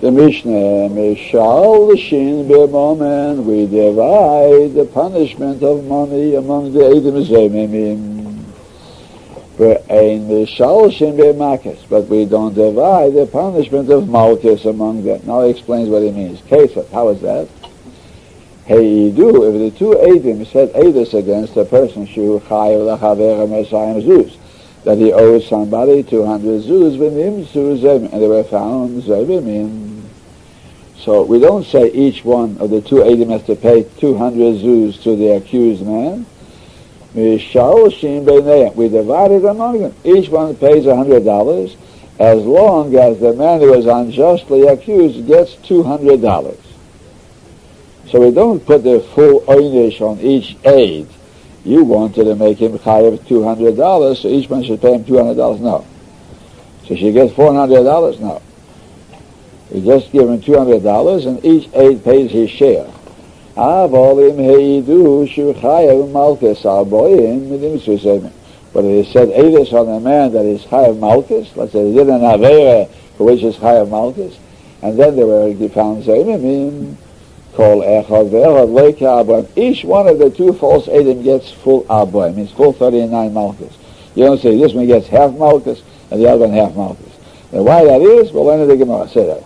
The Mishnah, Mishal Shin B'momen, we divide the punishment of money among the Eidim Zemimim. Ve'ein Mishal Shin B'makis, but we don't divide the punishment of Malchus among them. Now he explains what he means. Kesef, how is that? Hey, do if the two Eidim said Eidus against a person, Shu Chayav L'Chaver Mesayim Zuz, that he owes somebody 200 zuz v'nim zuzim, and they were found zevimim. So we don't say each one of the two Eidim has to pay 200 zuz to the accused man. We divide it among them. Each one pays $100 as long as the man who is unjustly accused gets $200. So we don't put the full oynish on each aid you wanted to make him chayav two hundred dollars, so each one should pay him two hundred dollars. No. So she gets four hundred dollars. No. We just give him two hundred dollars, and each aide pays his share. But if he said Aedis on a man that is Chayav Malchus, let's say he did an Avera for which is Chayav Malchus, and then they were found Zemimim, Each one of the two false Edom gets full Aboim, means full 39 Malchus. You don't say this one gets half Malchus and the other one half Malchus. And why that is, we'll learn in the Gemara. Say that.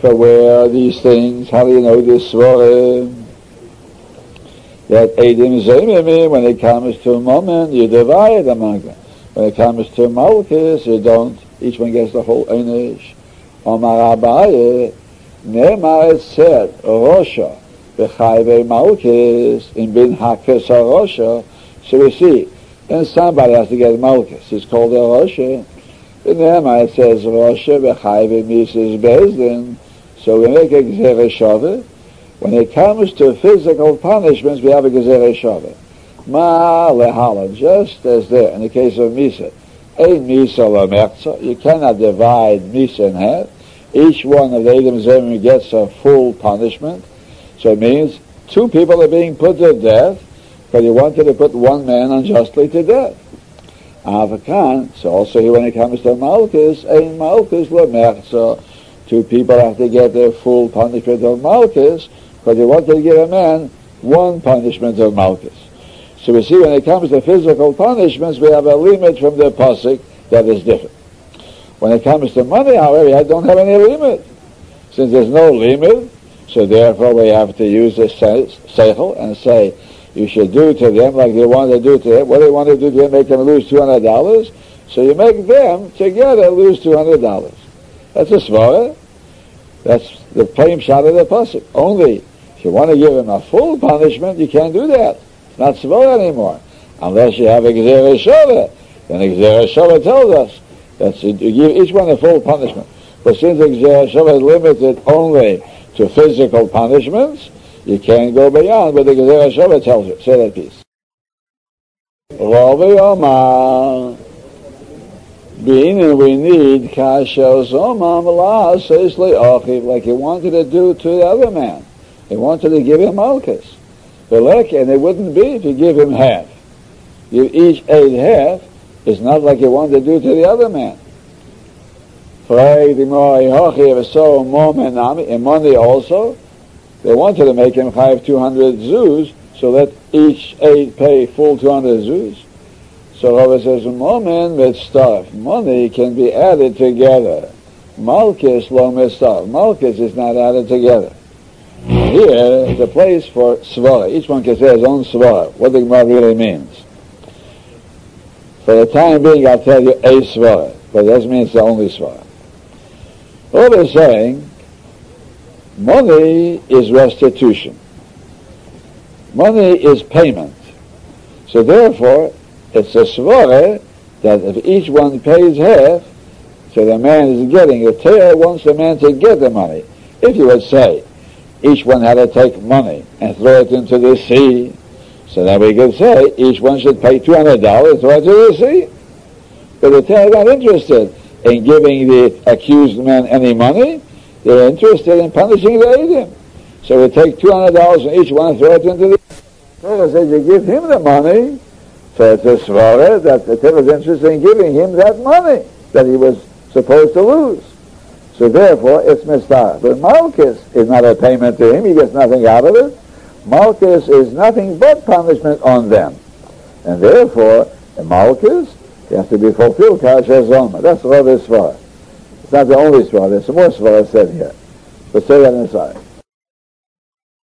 For where are these things? How do you know this Svarim? That Edom Zemimim, when it comes to a moment, you divide among them. When it comes to Malchus, you don't. Each one gets the whole Einish. Omar Abaye, it said, Rosha, B'chayve Malchus, in Bin Hakes Rosha. So we see, then somebody has to get Malchus. It's called a Rosha. In Ne'emar it says, Rosha, B'chayve Mises Bezdin. So we make a Gzereh When it comes to physical punishments, we have a Gzereh Shaveh. Ma lehala, just as there in the case of Misa. A Misa lamerza, you cannot divide Misa in half. Each one of the Edom Zemim gets a full punishment. So it means two people are being put to death, because you wanted to put one man unjustly to death. Avakan, so also when it comes to Malchus, a Malchus lamerza, two people have to get their full punishment of Malchus, because you wanted to give a man one punishment of Malchus. So we see when it comes to physical punishments, we have a limit from the pasuk that is different. When it comes to money, however, I don't have any limit. Since there's no limit, so therefore we have to use the seichel and say, you should do to them like they want to do to them. What they want to do to them, make them lose $200. So you make them together lose $200. That's a svara. Eh? That's the plain shot of the pasuk. Only if you want to give them a full punishment, you can't do that not Svara anymore. Unless you have a Gzera Shova. Then Gzera Shova tells us that you give each one a full punishment. But since Gzera Shova is limited only to physical punishments, you can't go beyond what the Gzera Shova tells you. Say that piece. Rava Omar. Being we need says like he wanted to do to the other man. He wanted to give him malchus and it wouldn't be if you give him half. You each ate half, it's not like you want to do to the other man. And money also, they wanted to make him have 200 zoos, so that each aid pay full 200 zoos. So Rabbi says, with stuff, money can be added together. Malchus lo mistav. Malchus is not added together. Here, the place for svara. Each one can say his own svara. What the Gemara really means. For the time being, I'll tell you a svara, but it doesn't mean it's the only svara. What they're saying, money is restitution. Money is payment. So therefore, it's a svara that if each one pays half, so the man is getting a tail wants the man to get the money. If you would say, each one had to take money and throw it into the sea. So then we could say each one should pay $200, throw it to the sea. But the Torah not interested in giving the accused man any money. They're interested in punishing the Edom. So we take $200 from each one and throw it into the Torah says you give him the money, So it's a svara that the Tiv is interested in giving him that money that he was supposed to lose. So therefore, it's mistar. But Malchus is not a payment to him. He gets nothing out of it. Malchus is nothing but punishment on them. And therefore, Malchus, has to be fulfilled. Kasha Zoma. That's what this. It's not the only svara. There's some more svara said here. But say that inside.